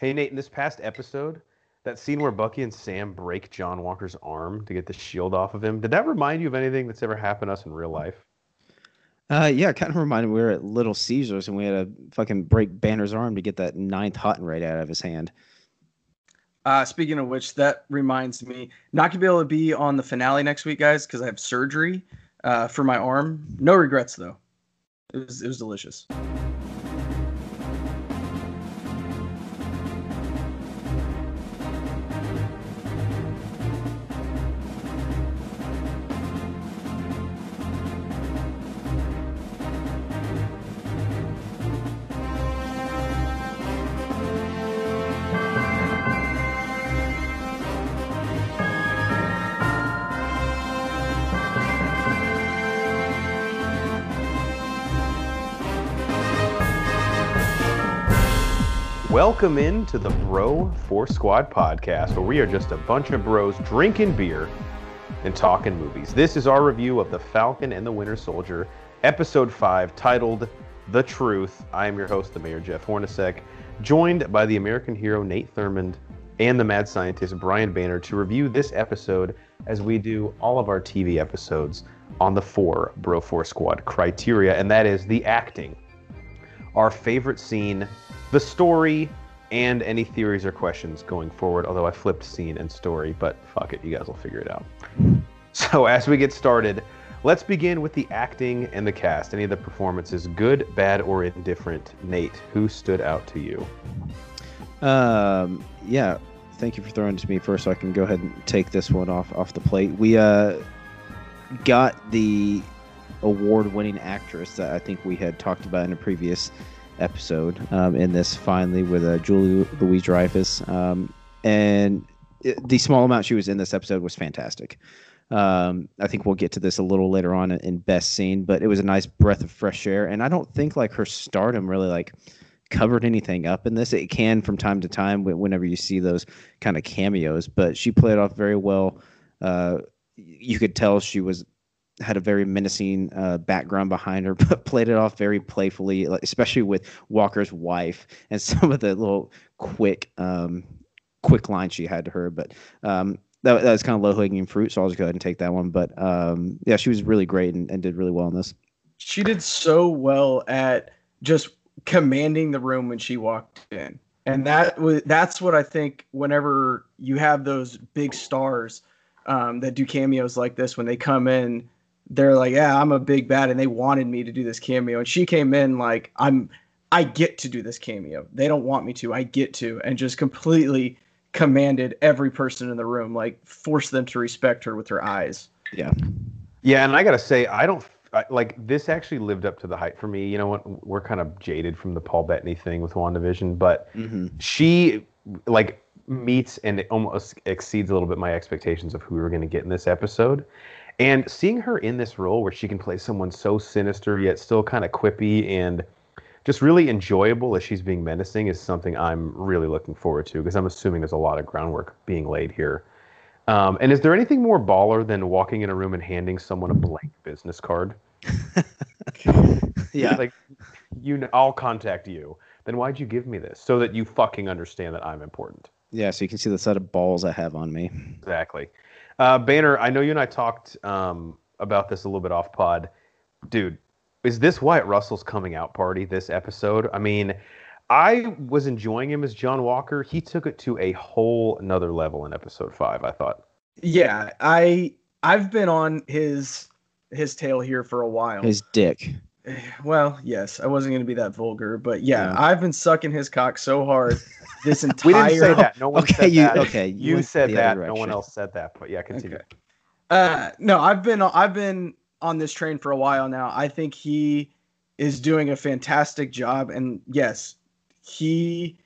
Hey Nate, in this past episode, that scene where Bucky and Sam break John Walker's arm to get the shield off of him, did that remind you of anything that's ever happened to us in real life? Uh, yeah, kind of reminded me we were at Little Caesars and we had to fucking break Banner's arm to get that ninth hot right out of his hand. Uh, speaking of which, that reminds me, not gonna be able to be on the finale next week, guys, because I have surgery uh, for my arm. No regrets though. It was it was delicious. Welcome in to the Bro Force Squad podcast, where we are just a bunch of bros drinking beer and talking movies. This is our review of The Falcon and the Winter Soldier, episode 5, titled The Truth. I am your host, the Mayor Jeff Hornacek, joined by the American hero Nate Thurmond and the mad scientist Brian Banner to review this episode as we do all of our TV episodes on the four Bro Force Squad criteria, and that is the acting, our favorite scene the story and any theories or questions going forward. Although I flipped scene and story, but fuck it, you guys will figure it out. So as we get started, let's begin with the acting and the cast. Any of the performances, good, bad, or indifferent? Nate, who stood out to you? Um, yeah, thank you for throwing it to me first, so I can go ahead and take this one off off the plate. We uh got the award-winning actress that I think we had talked about in a previous episode um, in this finally with uh, Julia Louis Dreyfus. Um, and it, the small amount she was in this episode was fantastic. Um, I think we'll get to this a little later on in best scene, but it was a nice breath of fresh air. And I don't think like her stardom really like covered anything up in this. It can from time to time whenever you see those kind of cameos, but she played off very well. Uh, you could tell she was had a very menacing uh, background behind her, but played it off very playfully, especially with Walker's wife and some of the little quick, um, quick lines she had to her. But um, that, that was kind of low hanging fruit, so I'll just go ahead and take that one. But um, yeah, she was really great and, and did really well in this. She did so well at just commanding the room when she walked in, and that was that's what I think. Whenever you have those big stars um, that do cameos like this, when they come in they're like, yeah, I'm a big bad, and they wanted me to do this cameo, and she came in like, I'm, I get to do this cameo. They don't want me to, I get to, and just completely commanded every person in the room, like forced them to respect her with her eyes. Yeah, yeah, and I gotta say, I don't I, like this. Actually, lived up to the hype for me. You know what? We're kind of jaded from the Paul Bettany thing with WandaVision, but mm-hmm. she like meets and it almost exceeds a little bit my expectations of who we were going to get in this episode. And seeing her in this role where she can play someone so sinister yet still kind of quippy and just really enjoyable as she's being menacing is something I'm really looking forward to because I'm assuming there's a lot of groundwork being laid here. Um, and is there anything more baller than walking in a room and handing someone a blank business card? yeah. Like, you, know, I'll contact you. Then why'd you give me this? So that you fucking understand that I'm important. Yeah, so you can see the set of balls I have on me. Exactly. Uh, Banner, I know you and I talked um, about this a little bit off pod. Dude, is this Wyatt Russell's coming out party this episode? I mean, I was enjoying him as John Walker. He took it to a whole another level in episode five, I thought. Yeah, I I've been on his his tail here for a while. His dick. Well, yes, I wasn't going to be that vulgar, but yeah, yeah, I've been sucking his cock so hard this entire. we didn't say that. No one okay, said you, that. Okay, you, you said that. No one else said that. But yeah, continue. Okay. Uh, no, I've been I've been on this train for a while now. I think he is doing a fantastic job, and yes, he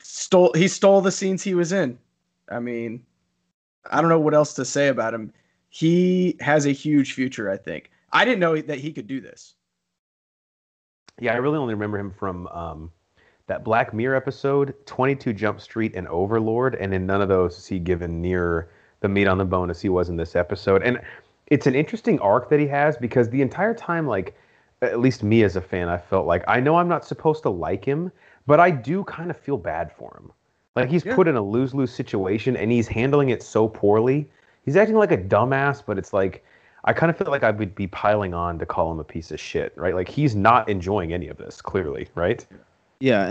stole he stole the scenes he was in. I mean, I don't know what else to say about him. He has a huge future. I think. I didn't know that he could do this. Yeah, I really only remember him from um, that Black Mirror episode, 22 Jump Street, and Overlord, and in none of those is he given near the meat on the bone as he was in this episode. And it's an interesting arc that he has because the entire time, like, at least me as a fan, I felt like I know I'm not supposed to like him, but I do kind of feel bad for him. Like he's Yeah. put in a lose lose situation and he's handling it so poorly. He's acting like a dumbass, but it's like I kind of feel like I would be piling on to call him a piece of shit, right? Like he's not enjoying any of this, clearly, right? Yeah,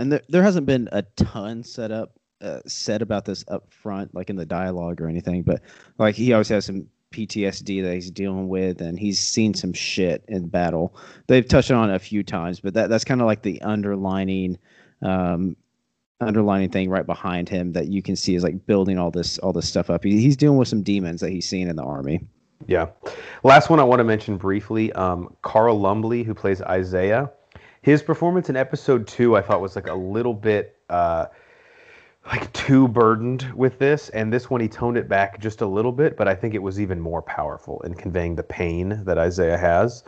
and there, there hasn't been a ton set up uh, said about this up front, like in the dialogue or anything. But like he always has some PTSD that he's dealing with, and he's seen some shit in battle. They've touched on it a few times, but that that's kind of like the underlining, um, underlining thing right behind him that you can see is like building all this all this stuff up. He, he's dealing with some demons that he's seen in the army. Yeah. Last one I want to mention briefly um, Carl Lumbly, who plays Isaiah. His performance in episode two, I thought was like a little bit uh, like too burdened with this. And this one, he toned it back just a little bit, but I think it was even more powerful in conveying the pain that Isaiah has.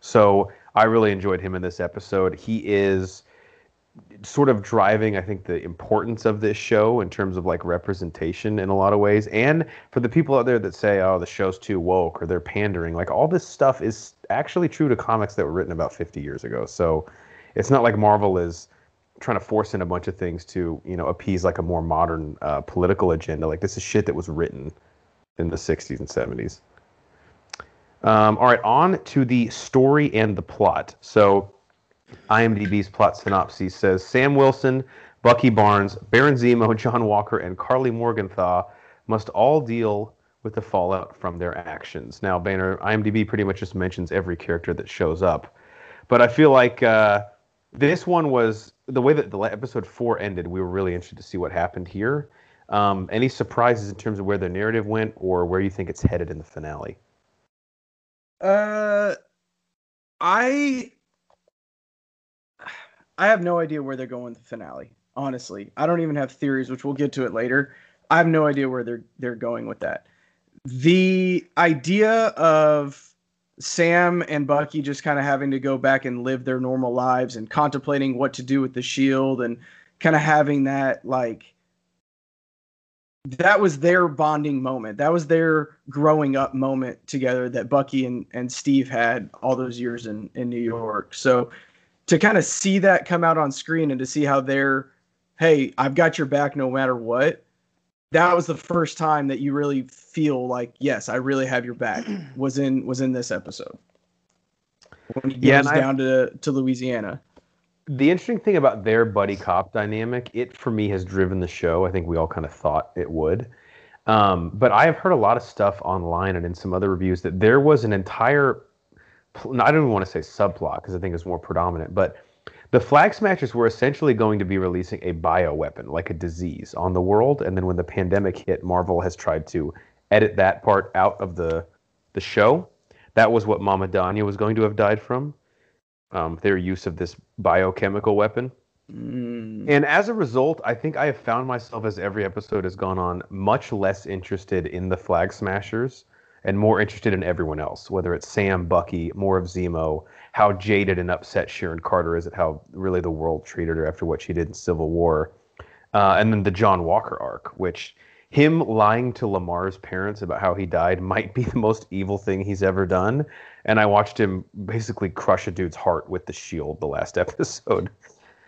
So I really enjoyed him in this episode. He is sort of driving, I think, the importance of this show in terms of like representation in a lot of ways. And for the people out there that say, oh, the show's too woke or they're pandering, like all this stuff is actually true to comics that were written about 50 years ago. So it's not like Marvel is trying to force in a bunch of things to, you know, appease like a more modern uh, political agenda. Like this is shit that was written in the 60s and 70s. Um, all right, on to the story and the plot. So IMDb's plot synopsis says Sam Wilson, Bucky Barnes, Baron Zemo, John Walker, and Karli Morgenthau must all deal with the fallout from their actions. Now, Banner, IMDb pretty much just mentions every character that shows up, but I feel like uh, this one was the way that the episode four ended. We were really interested to see what happened here. Um, any surprises in terms of where the narrative went, or where you think it's headed in the finale? Uh, I I have no idea where they're going with the finale. Honestly, I don't even have theories, which we'll get to it later. I have no idea where they're they're going with that. The idea of Sam and Bucky just kind of having to go back and live their normal lives and contemplating what to do with the shield and kind of having that like that was their bonding moment. That was their growing up moment together that Bucky and, and Steve had all those years in, in New York. So to kind of see that come out on screen and to see how they're, hey, I've got your back no matter what. That was the first time that you really feel like, yes, I really have your back. Was in was in this episode when he Yeah, goes and I- down to to Louisiana. the interesting thing about their buddy cop dynamic, it for me has driven the show. I think we all kind of thought it would. Um, but I have heard a lot of stuff online and in some other reviews that there was an entire, pl- I don't even want to say subplot because I think it's more predominant, but the Flag Smashers were essentially going to be releasing a bioweapon, like a disease, on the world. And then when the pandemic hit, Marvel has tried to edit that part out of the the show. That was what Mama Donya was going to have died from um, their use of this biochemical weapon. Mm. And as a result, I think I have found myself, as every episode has gone on, much less interested in the Flag Smashers and more interested in everyone else, whether it's Sam, Bucky, more of Zemo, how jaded and upset Sharon Carter is at how really the world treated her after what she did in Civil War. Uh, and then the John Walker arc, which him lying to Lemar's parents about how he died might be the most evil thing he's ever done. And I watched him basically crush a dude's heart with the shield the last episode.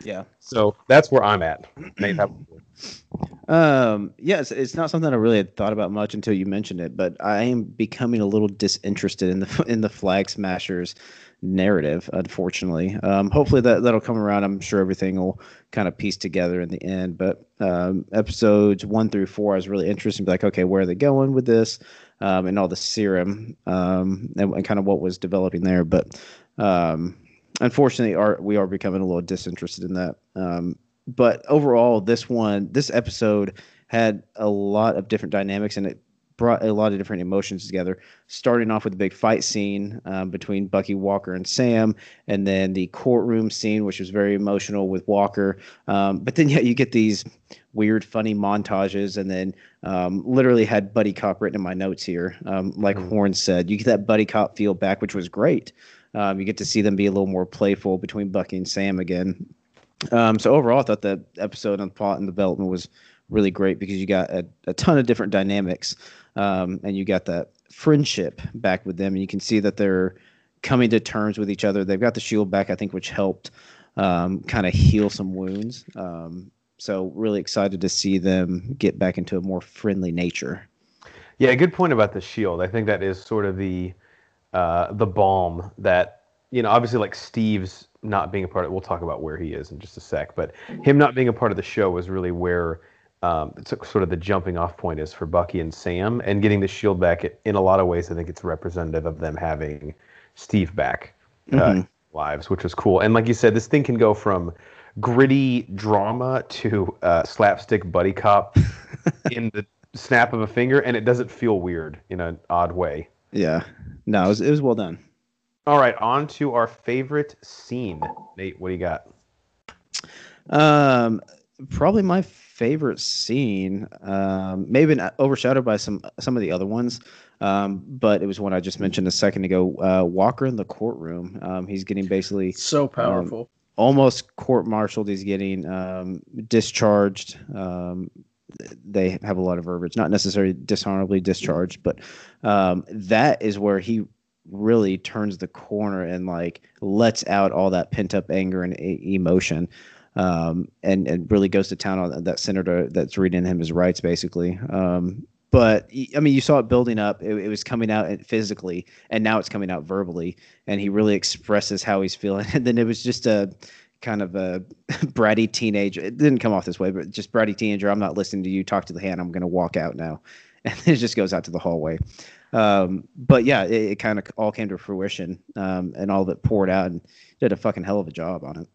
Yeah. So that's where I'm at. Um, yeah, it's, not something I really had thought about much until you mentioned it, but I am becoming a little disinterested in the in the Flag Smashers narrative. Unfortunately, um, hopefully that that'll come around. I'm sure everything will kind of piece together in the end. But um, episodes one through four, I was really interested. Be like, okay, where are they going with this? Um, and all the serum um, and, and kind of what was developing there. But um, unfortunately, are we are becoming a little disinterested in that. Um, but overall, this one, this episode had a lot of different dynamics and it brought a lot of different emotions together. Starting off with the big fight scene um, between Bucky Walker and Sam, and then the courtroom scene, which was very emotional with Walker. Um, but then, yeah, you get these weird, funny montages, and then um, literally had Buddy Cop written in my notes here. Um, like Mhm. Horn said, you get that Buddy Cop feel back, which was great. Um, you get to see them be a little more playful between Bucky and Sam again. Um, so overall, I thought the episode on the plot and development was really great because you got a, a ton of different dynamics, um, and you got that friendship back with them, and you can see that they're coming to terms with each other. They've got the shield back, I think, which helped. um, kind of heal some wounds. Um, so really excited to see them get back into a more friendly nature. Yeah, good point about the shield. I think that is sort of the uh, the balm that you know. Obviously, like Steve's not being a part of. We'll talk about where he is in just a sec, but him not being a part of the show was really where um, it's sort of the jumping off point is for Bucky and Sam, and getting the shield back. in a lot of ways, I think it's representative of them having Steve back uh, mm-hmm. lives, which was cool. And like you said, this thing can go from gritty drama to uh, slapstick buddy cop in the snap of a finger, and it doesn't feel weird in an odd way. Yeah, no, it was, it was well done. All right, on to our favorite scene. Nate, what do you got? Um, probably my favorite scene. Um, maybe overshadowed by some some of the other ones. Um, but it was one I just mentioned a second ago. Uh, Walker in the courtroom. Um, he's getting basically so um, powerful. almost court-martialed. He's getting um, discharged. They have a lot of verbiage, not necessarily dishonorably discharged, but um, that is where he really turns the corner and like lets out all that pent up anger and a- emotion. Um, and and really goes to town on that senator that's reading him his rights, basically. Um, but I mean, you saw it building up. It, it, was coming out physically, and now it's coming out verbally. And he really expresses how he's feeling. And then it was just a kind of a bratty teenager. It didn't come off this way, but just bratty teenager. I'm not listening to you talk to the hand. I'm going to walk out now. And it just goes out to the hallway. Um, but yeah, it, it kind of all came to fruition, um, and all of it poured out, and did a fucking hell of a job on it.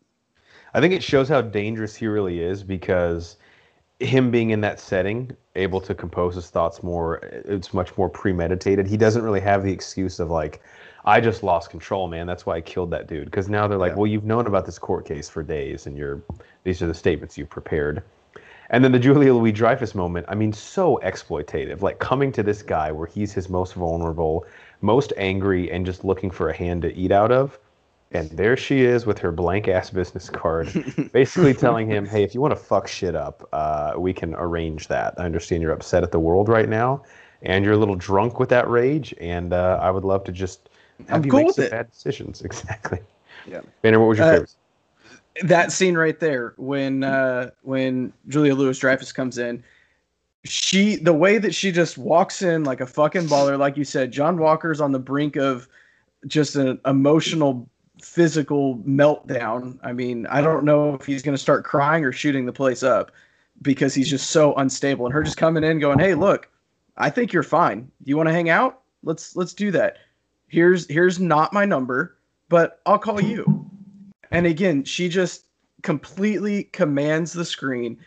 I think it shows how dangerous he really is because him being in that setting, able to compose his thoughts more, it's much more premeditated. He doesn't really have the excuse of like, I just lost control, man. That's why I killed that dude. Because now they're like, yeah. well, you've known about this court case for days, and you're these are the statements you've prepared. And then the Julia Louis Dreyfus moment, I mean, so exploitative. Like coming to this guy where he's his most vulnerable, most angry, and just looking for a hand to eat out of. And there she is with her blank ass business card, basically telling him, hey, if you want to fuck shit up, uh, we can arrange that. I understand you're upset at the world right now, and you're a little drunk with that rage, and uh, I would love to just I'm you cool make some it. bad decisions. Exactly. Yeah. Banner, what was your uh, favorite? That scene right there, when uh, when Julia Louis Dreyfus comes in, she the way that she just walks in like a fucking baller, like you said, John Walker's on the brink of just an emotional physical meltdown. I mean, I don't know if he's going to start crying or shooting the place up because he's just so unstable. And her just coming in going, "Hey, look, I think you're fine. Do you want to hang out? Let's let's do that." Here's here's not my number, but I'll call you. And again, she just completely commands the screen.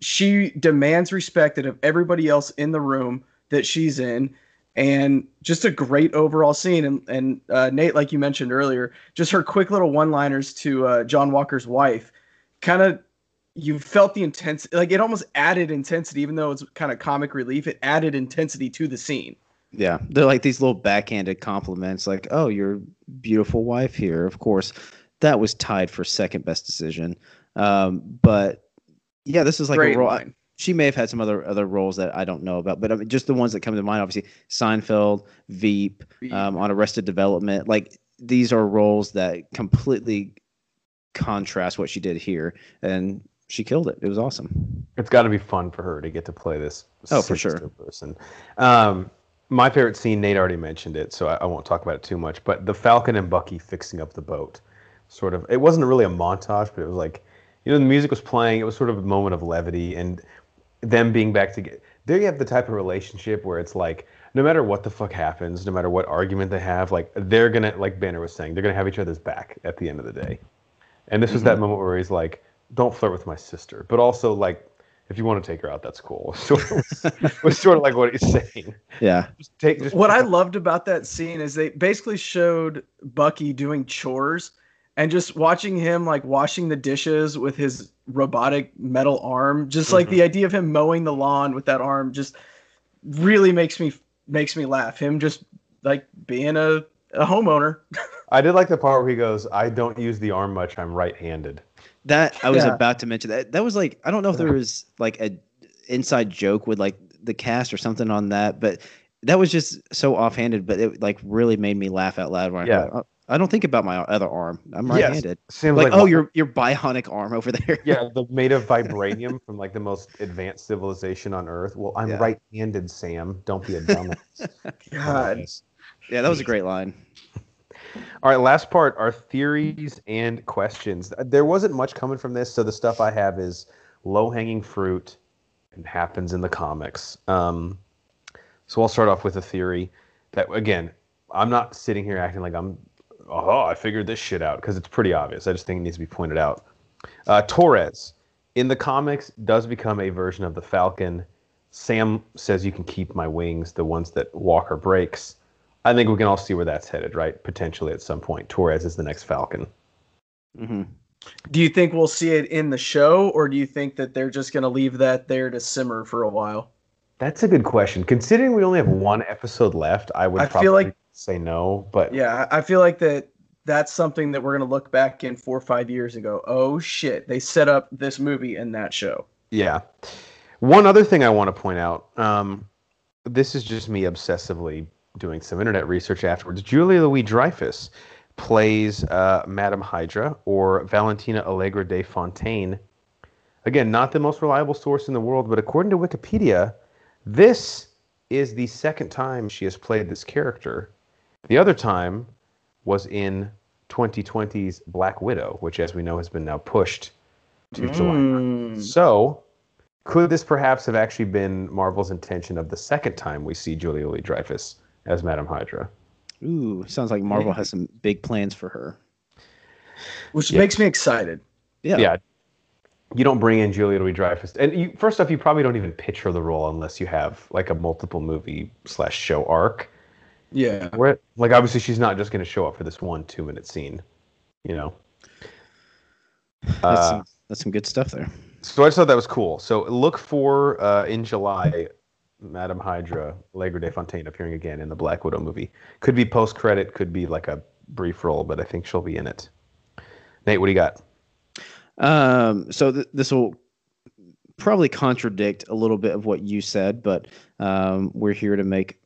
She demands respect of everybody else in the room that she's in and just a great overall scene. And, and uh, Nate, like you mentioned earlier, just her quick little one-liners to uh, John Walker's wife, kind of you felt the intensity, like it almost added intensity, even though it's kind of comic relief. It added intensity to the scene. Yeah, they're like these little backhanded compliments, like, "Oh, your beautiful wife here." Of course, that was tied for second best decision. Um, but yeah, this is like Great a role. Line. She may have had some other other roles that I don't know about, but I mean, just the ones that come to mind. Obviously, Seinfeld, Veep, Veep. Um, on Arrested Development. Like these are roles that completely contrast what she did here, and she killed it. It was awesome. It's got to be fun for her to get to play this. Oh, for sure. Person. Um, my favorite scene, Nate already mentioned it, so I, I, won't talk about it too much. But the Falcon and Bucky fixing up the boat, sort of. It wasn't really a montage, but it was like, you know, the music was playing. It was sort of a moment of levity, and them being back together. There you have the type of relationship where it's like, no matter what the fuck happens, no matter what argument they have, like they're gonna, like Banner was saying, they're gonna have each other's back at the end of the day. And this mm-hmm. was that moment where he's like, "Don't flirt with my sister," but also like if you want to take her out, that's cool. So it was sort of like what he's saying. Yeah. Just take, just what I loved about that scene is they basically showed Bucky doing chores and just watching him like washing the dishes with his robotic metal arm. Just like mm-hmm. the idea of him mowing the lawn with that arm just really makes me makes me laugh. Him just like being a, a homeowner. I did like the part where he goes, "I don't use the arm much. I'm right-handed." That I was yeah. about to mention that. That was like I don't know if there was like a inside joke with like the cast or something on that, but that was just so offhanded. But it like really made me laugh out loud. When yeah. I thought, oh, I don't think about my other arm. I'm right-handed. Seems Like, like, oh, one- your your bionic arm over there. yeah, the made of vibranium from like the most advanced civilization on Earth. Well, I'm Yeah. right-handed, Sam. Don't be a dumbass. God. yeah, that was a great line. All right, last part are theories and questions. There wasn't much coming from this, so the stuff I have is low hanging fruit and happens in the comics. Um, so I'll start off with a theory that, again, I'm not sitting here acting like I'm, oh, I figured this shit out because it's pretty obvious. I just think it needs to be pointed out. Uh, Torres in the comics does become a version of the Falcon. Sam says you can keep my wings, the ones that Walker breaks. I think we can all see where that's headed, right? Potentially at some point, Torres is the next Falcon. hmm Do you think we'll see it in the show, or do you think that they're just going to leave that there to simmer for a while? That's a good question. Considering we only have one episode left, I would I probably feel like- say no. But Yeah, I I feel like that that's something that we're going to look back in four or five years and go, oh shit, they set up this movie in that show. yeah. One other thing I want to point out. Um, this is just me obsessively doing some internet research afterwards. Julia Louis Dreyfus plays uh, Madame Hydra or Valentina Allegra de Fontaine. Again, not the most reliable source in the world, but according to Wikipedia, this is the second time she has played this character. The other time was in 2020's Black Widow, which, as we know, has been now pushed to July. Mm. So, could this perhaps have actually been Marvel's intention of the second time we see Julia Louis Dreyfus as Madame Hydra? Ooh, sounds like Marvel has some big plans for her. Which Yeah. makes me excited. Yeah. Yeah. You don't bring in Julia Louis Dreyfus, and you, first off, you probably don't even pitch her the role unless you have like a multiple movie slash show arc. Yeah. Where, like, obviously, she's not just going to show up for this one two minute scene, you know. That's, Uh, some, that's some good stuff there. So I just thought that was cool. So look for uh, in July, Madame Hydra, Allegra de Fontaine appearing again in the Black Widow movie. Could be post credit, could be like a brief role, but I think she'll be in it. Nate, what do you got? Um, so th- this will probably contradict a little bit of what you said, but um, we're here to make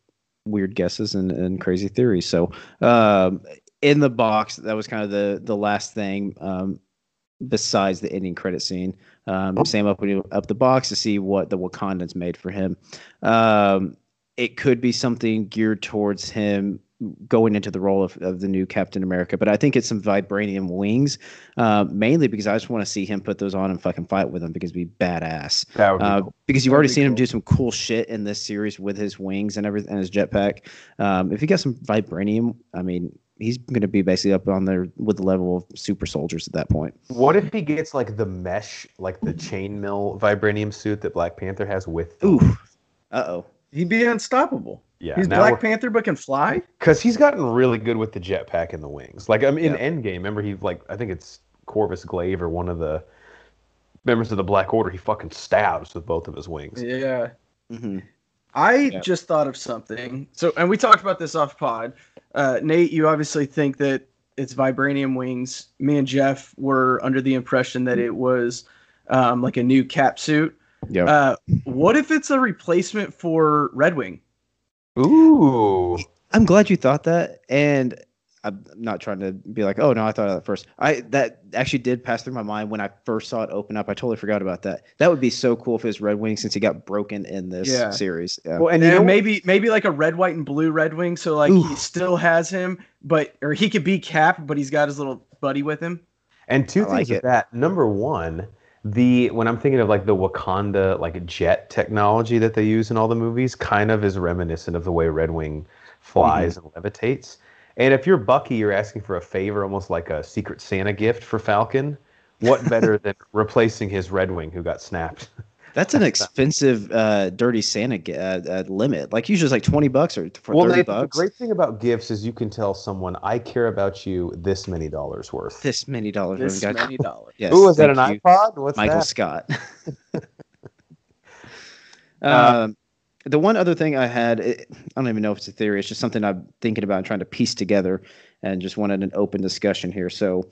weird guesses and, and crazy theories. So um, in the box, that was kind of the the last thing um, besides the ending credit scene. Um, Sam opening up the box to see what the Wakandans made for him. Um, it could be something geared towards him going into the role of, of the new Captain America, but I think it's some vibranium wings uh, mainly because I just want to see him put those on and fucking fight with them because it'd be badass. That would be Uh, cool. because you've That'd already be seen him do some cool shit in this series with his wings and everything and his jetpack. Um, if he got some vibranium, I mean, he's going to be basically up on there with the level of super soldiers at that point. What if he gets like the mesh, like the chainmail vibranium suit that Black Panther has with? Ooh, uh oh. He'd be unstoppable. Yeah, He's Black Panther but can fly? because he's gotten really good with the jetpack and the wings. Like I'm in Yeah. Endgame. Remember, he like I think it's Corvus Glaive or one of the members of the Black Order. He fucking stabs with both of his wings. Yeah. hmm I Yeah. just thought of something. So, and we talked about this off pod. Uh, Nate, you obviously think that it's vibranium wings. Me and Jeff were under the impression that it was um, like a new cap suit. Yeah. Uh, what if it's a replacement for Red Wing? Ooh. I'm glad you thought that, and I'm not trying to be like, oh no, I thought of that first. I that actually did pass through my mind when I first saw it open up. I totally forgot about that. That would be so cool if it was Red Wing since he got broken in this Yeah. series. Yeah. Well, and And you know, maybe maybe like a red, white, and blue Red Wing. So like he still has him, but or he could be Cap, but he's got his little buddy with him. and two I things like with it. that. Number one, the when I'm thinking of like the Wakanda like jet technology that they use in all the movies, kind of is reminiscent of the way Red Wing flies mm-hmm. and levitates. And if you're Bucky, you're asking for a favor, almost like a Secret Santa gift for Falcon. What better than replacing his Red Wing who got snapped? That's an expensive, uh, dirty Santa gi- uh, uh, limit. Like usually, it's like twenty bucks or for well, thirty Nathan, the great thing about gifts is you can tell someone, "I care about you this many dollars worth." This many dollars. This got- many dollars. Yes. Ooh, is that an you, iPod? What's Michael that? Scott. Uh, um, the one other thing I had, it, I don't even know if it's a theory. It's just something I'm thinking about and trying to piece together, and just wanted an open discussion here. So,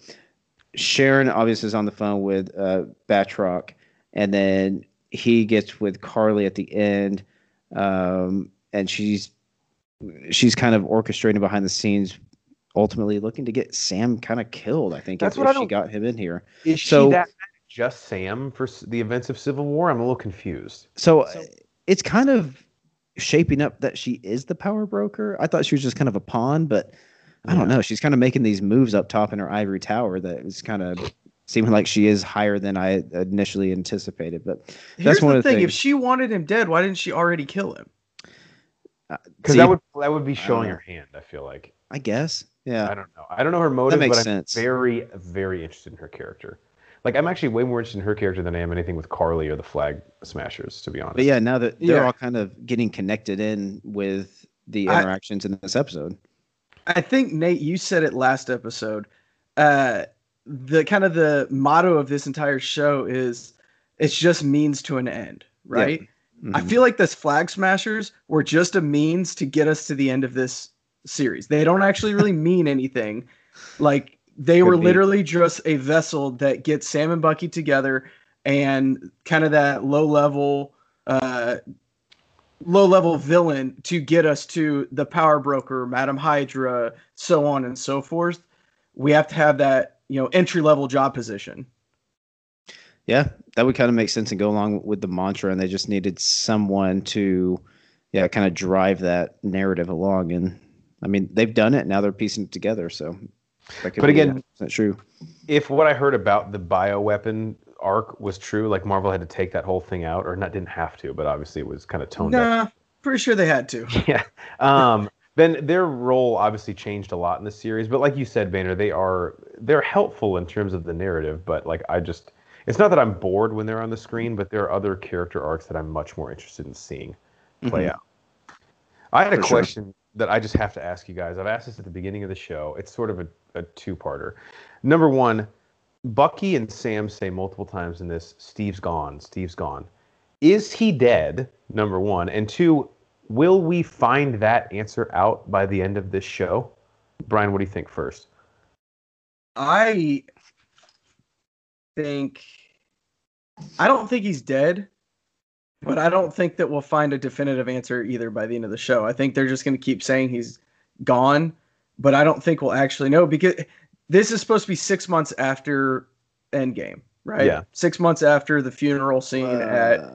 Sharon obviously is on the phone with uh, Batroc, and then he gets with Karli at the end, um, and she's she's kind of orchestrating behind the scenes ultimately looking to get Sam kind of killed. I think That's if, what I she got him in here. Is So- she that just Sam for the events of Civil War? I'm a little confused. So, uh, it's kind of shaping up that she is the power broker. I thought she was just kind of a pawn, but I don't Yeah. know. She's kind of making these moves up top in her ivory tower that is kind of seeming like she is higher than I initially anticipated. But Here's one the of the thing: if she wanted him dead, why didn't she already kill him? Uh, because See, that would that would be showing her hand. I feel like I guess, yeah. I don't know. I don't know her motive, makes but sense. I'm very very interested in her character. Like I'm actually way more interested in her character than I am anything with Karli or the Flag Smashers, to be honest. But yeah, now that they're Yeah. all kind of getting connected in with the I- interactions in this episode. I think Nate, you said it last episode. Uh, the kind of the motto of this entire show is it's just means to an end, right? I Mhm. feel like this flag smashers were just a means to get us to the end of this series. They don't actually really mean anything. Like they Could were be. literally just a vessel that gets Sam and Bucky together and kind of that low level uh low level villain to get us to the power broker, Madam Hydra, so on and so forth. We have to have that, you know, entry level job position. Yeah, that would kind of make sense and go along with the mantra, and they just needed someone to, yeah, kind of drive that narrative along. And I mean, they've done it. Now they're piecing it together. So, But again- 100% true. if what I heard about the bioweapon arc was true, like Marvel had to take that whole thing out, or not didn't have to, but obviously it was kind of toned down. Nah, pretty sure they had to. yeah. Um, then their role obviously changed a lot in the series, but like you said, Banner, they are they're helpful in terms of the narrative. But like I just, it's not that I'm bored when they're on the screen, but there are other character arcs that I'm much more interested in seeing play Mhm. out. I had a For sure. question that I just have to ask you guys. I've asked this at the beginning of the show. It's sort of a, a two-parter. Number one, Bucky and Sam say multiple times in this, Steve's gone, Steve's gone. Is he dead? Number one. And two, will we find that answer out by the end of this show? Brian, what do you think first? I think I don't think he's dead, but I don't think that we'll find a definitive answer either by the end of the show. I think they're just going to keep saying he's gone, but I don't think we'll actually know because this is supposed to be 6 months after Endgame, right? Yeah. 6 months after the funeral scene at Uh,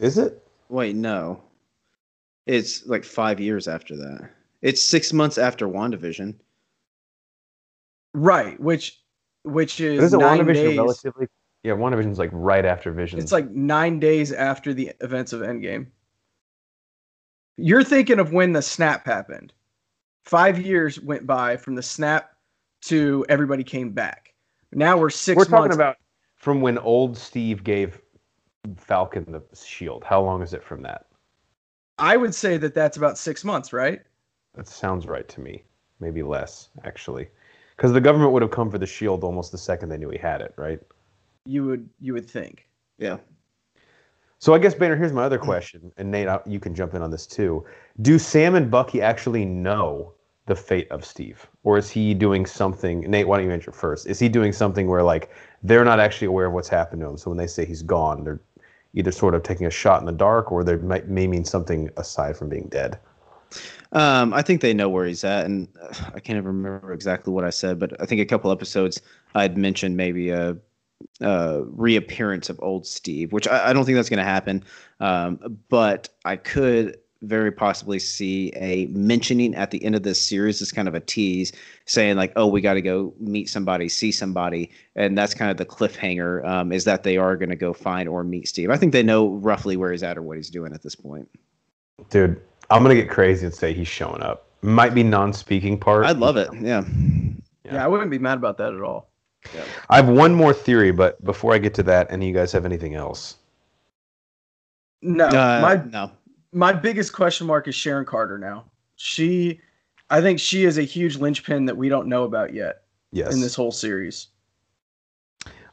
Is it? wait, no. It's like five years after that. It's six months after WandaVision. right, which which is Isn't 9 WandaVision days. relatively? Yeah, WandaVision's like right after Vision. It's like nine days after the events of Endgame. You're thinking of when the snap happened. Five years went by from the snap to everybody came back. Now we're 6 we're talking months. about from when old Steve gave Falcon the shield. How long is it from that? I would say that that's about six months, right? That sounds right to me. Maybe less, actually. Because the government would have come for the shield almost the second they knew he had it, right? You would you would think. Yeah. So I guess Banner, here's my other question, and Nate, I- you can jump in on this too. Do Sam and Bucky actually know the fate of Steve, or is he doing something? Nate, why don't you answer first? Is he doing something where like they're not actually aware of what's happened to him? So when they say he's gone, they're either sort of taking a shot in the dark, or they might may mean something aside from being dead. Um, I think they know where he's at, and uh, I can't even remember exactly what I said, but I think a couple episodes I'd mentioned maybe a, a reappearance of old Steve, which I, I don't think that's going to happen. Um, but I could very possibly see a mentioning at the end of this series as kind of a tease, saying like, "Oh, we got to go meet somebody, see somebody," and that's kind of the cliffhanger. Um, is that they are going to go find or meet Steve? I think they know roughly where he's at or what he's doing at this point. Dude, I'm gonna get crazy and say he's showing up. Might be non-speaking part. I'd love it. Yeah. Yeah. Yeah. I wouldn't be mad about that at all. I have one more theory, but before I get to that, any of you guys have anything else? No, Uh, my no. My biggest question mark is Sharon Carter now. She I think she is a huge linchpin that we don't know about yet Yes. in this whole series.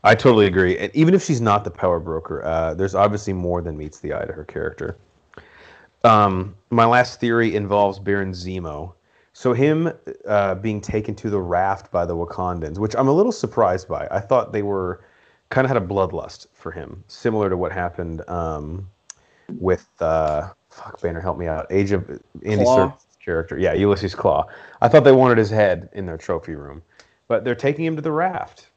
I totally agree. And even if she's not the power broker, uh, there's obviously more than meets the eye to her character. Um, my last theory involves Baron Zemo. So him uh, being taken to the raft by the Wakandans, which I'm a little surprised by. I thought they were kind of had a bloodlust for him, similar to what happened um, with uh, fuck Banner, help me out. Age of Andy. Serkis character. Yeah, Ulysses Klaue. I thought they wanted his head in their trophy room, but they're taking him to the raft.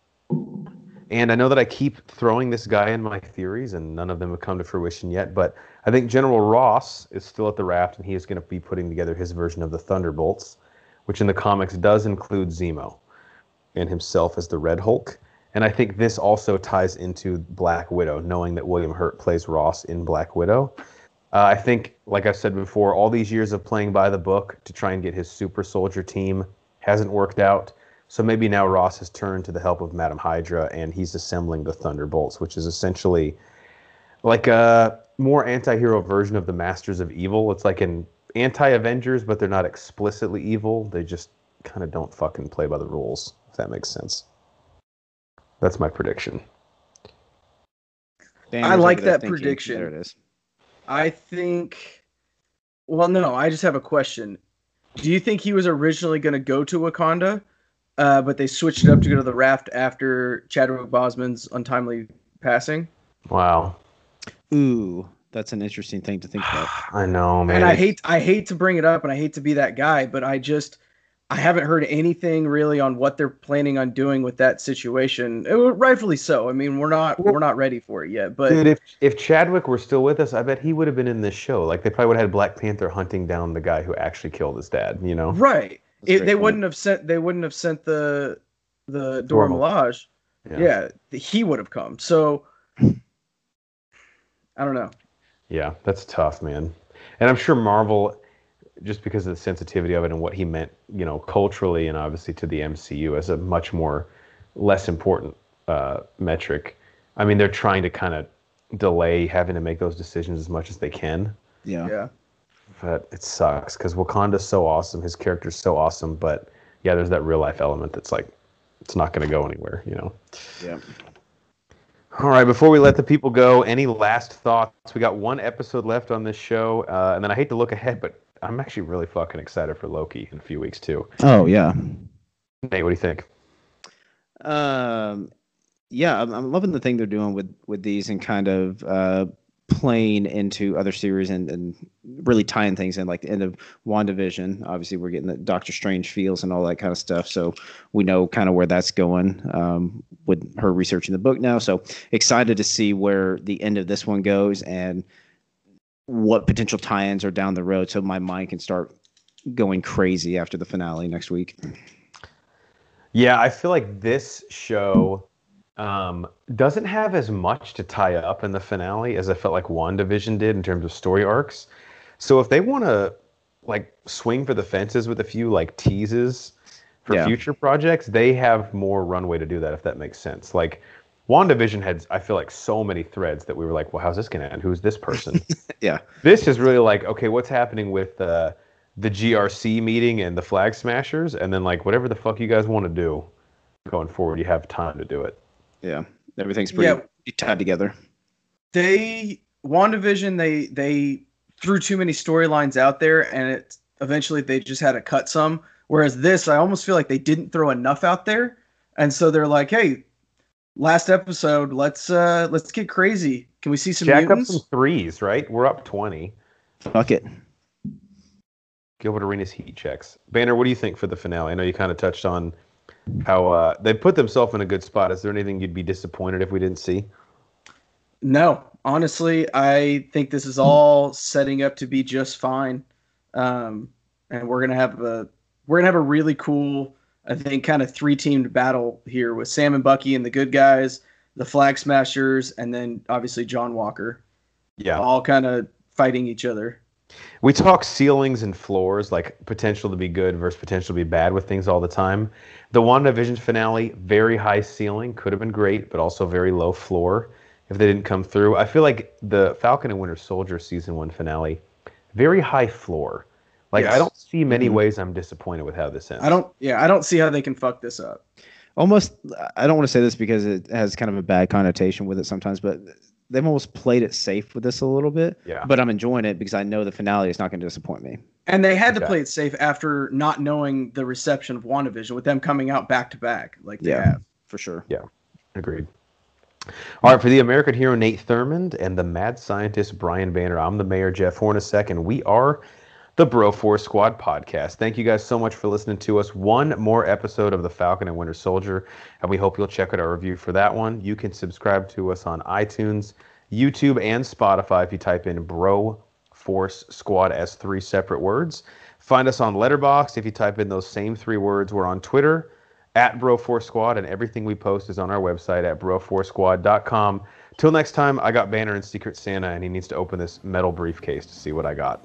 And I know that I keep throwing this guy in my theories, and none of them have come to fruition yet. But I think General Ross is still at the raft, and he is going to be putting together his version of the Thunderbolts, which in the comics does include Zemo and himself as the Red Hulk. And I think this also ties into Black Widow, knowing that William Hurt plays Ross in Black Widow. Uh, I think, like I've said before, all these years of playing by the book to try and get his super soldier team hasn't worked out. So maybe now Ross has turned to the help of Madam Hydra and he's assembling the Thunderbolts, which is essentially like a more anti-hero version of the Masters of Evil. It's like an anti-Avengers, but they're not explicitly evil. They just kind of don't fucking play by the rules, if that makes sense. That's my prediction. Banner's I like that thinking. prediction. There it is. I think. Well, no, I just have a question. Do you think he was originally going to go to Wakanda, uh, but they switched it up to go to the raft after Chadwick Boseman's untimely passing? Wow. Ooh, that's an interesting thing to think about. I know, man. and I hate I hate to bring it up, and I hate to be that guy, but I just I haven't heard anything really on what they're planning on doing with that situation. Uh, rightfully so. I mean, we're not we're not ready for it yet, but Dude, if if Chadwick were still with us, I bet he would have been in this show. Like they probably would have had Black Panther hunting down the guy who actually killed his dad. You know? right, it, they point. wouldn't have sent they wouldn't have sent the the Dora Dora Milaje. Yeah. he would have come. So I don't know. Yeah, that's tough, man. And I'm sure Marvel, just because of the sensitivity of it and what he meant, you know, culturally and obviously to the MCU as a much more less important uh, metric. I mean, they're trying to kind of delay having to make those decisions as much as they can. Yeah. Yeah. But it sucks because Wakanda's so awesome. His character's so awesome. But yeah, there's that real life element that's like, it's not going to go anywhere, you know? Yeah. All right, before we let the people go, any last thoughts? We got one episode left on this show, uh, and then I hate to look ahead, but I'm actually really fucking excited for Loki in a few weeks too. Oh yeah. Nate, what do you think? Um, yeah, I'm, I'm loving the thing they're doing with with these and kind of uh, playing into other series and, and really tying things in, like the end of WandaVision. Obviously, we're getting the Doctor Strange feels and all that kind of stuff, so we know kind of where that's going um, with her researching the book now. So excited to see where the end of this one goes and what potential tie-ins are down the road, so my mind can start going crazy after the finale next week. Yeah, I feel like this show um, doesn't have as much to tie up in the finale as I felt like WandaVision did in terms of story arcs. So if they want to like swing for the fences with a few like teases for Yeah. future projects, they have more runway to do that if that makes sense. Like WandaVision had I feel like so many threads that we were like, well, how's this gonna end? Who's this person? Yeah. this is really like, okay, what's happening with uh, the GRC meeting and the Flag Smashers, and then like whatever the fuck you guys want to do going forward, you have time to do it. Yeah, everything's pretty Yeah. tied together. they WandaVision they they threw too many storylines out there and it eventually they just had to cut some whereas this I almost feel like they didn't throw enough out there and so they're like hey last episode let's uh let's get crazy can we see some Jack up some threes, right? We're up twenty. Fuck it. Gilbert Arenas heat checks. Banner, what do you think for the finale? I know you kind of touched on how uh, they put themselves in a good spot. Is there anything you'd be disappointed if we didn't see? no honestly I think this is all setting up to be just fine um and we're gonna have a we're gonna have a really cool I think kind of three teamed battle here with Sam and Bucky and the good guys, the Flag Smashers, and then obviously John Walker, Yeah. all kind of fighting each other. We talk ceilings and floors, like potential to be good versus potential to be bad with things all the time. The WandaVision finale, very high ceiling, could have been great, but also very low floor if they didn't come through. I feel like the Falcon and Winter Soldier season one finale, very high floor. Like I don't see many Mhm. ways I'm disappointed with how this ends. I don't, yeah, I don't see how they can fuck this up. Almost, I don't want to say this because it has kind of a bad connotation with it sometimes, but they've almost played it safe with this a little bit. Yeah. But I'm enjoying it because I know the finale is not going to disappoint me. And they had to play it safe after not knowing the reception of WandaVision with them coming out back to back like they Yeah. have. For sure. Yeah. Agreed. All right, for the American hero Nate Thurmond and the mad scientist Brian Banner, I'm the mayor Jeff Hornacek, and we are the Bro Force Squad podcast. Thank you guys so much for listening to us. One more episode of The Falcon and Winter Soldier, and we hope you'll check out our review for that one. You can subscribe to us on iTunes, YouTube, and Spotify if you type in Bro Force Squad as three separate words. Find us on Letterboxd if you type in those same three words. We're on Twitter at Bro Force Squad, and everything we post is on our website at broforcesquad.com. Till next time, I got Banner and Secret Santa, and he needs to open this metal briefcase to see what I got.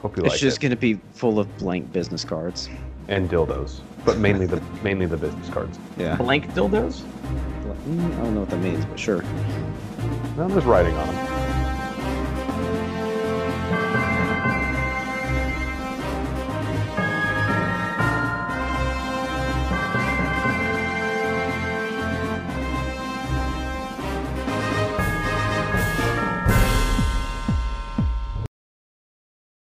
Hope you It's like just it. going to be full of blank business cards. and dildos, but mainly the mainly the business cards. Yeah. Blank dildos. Mm, I don't know what that means, but sure. Well, there's writing on them.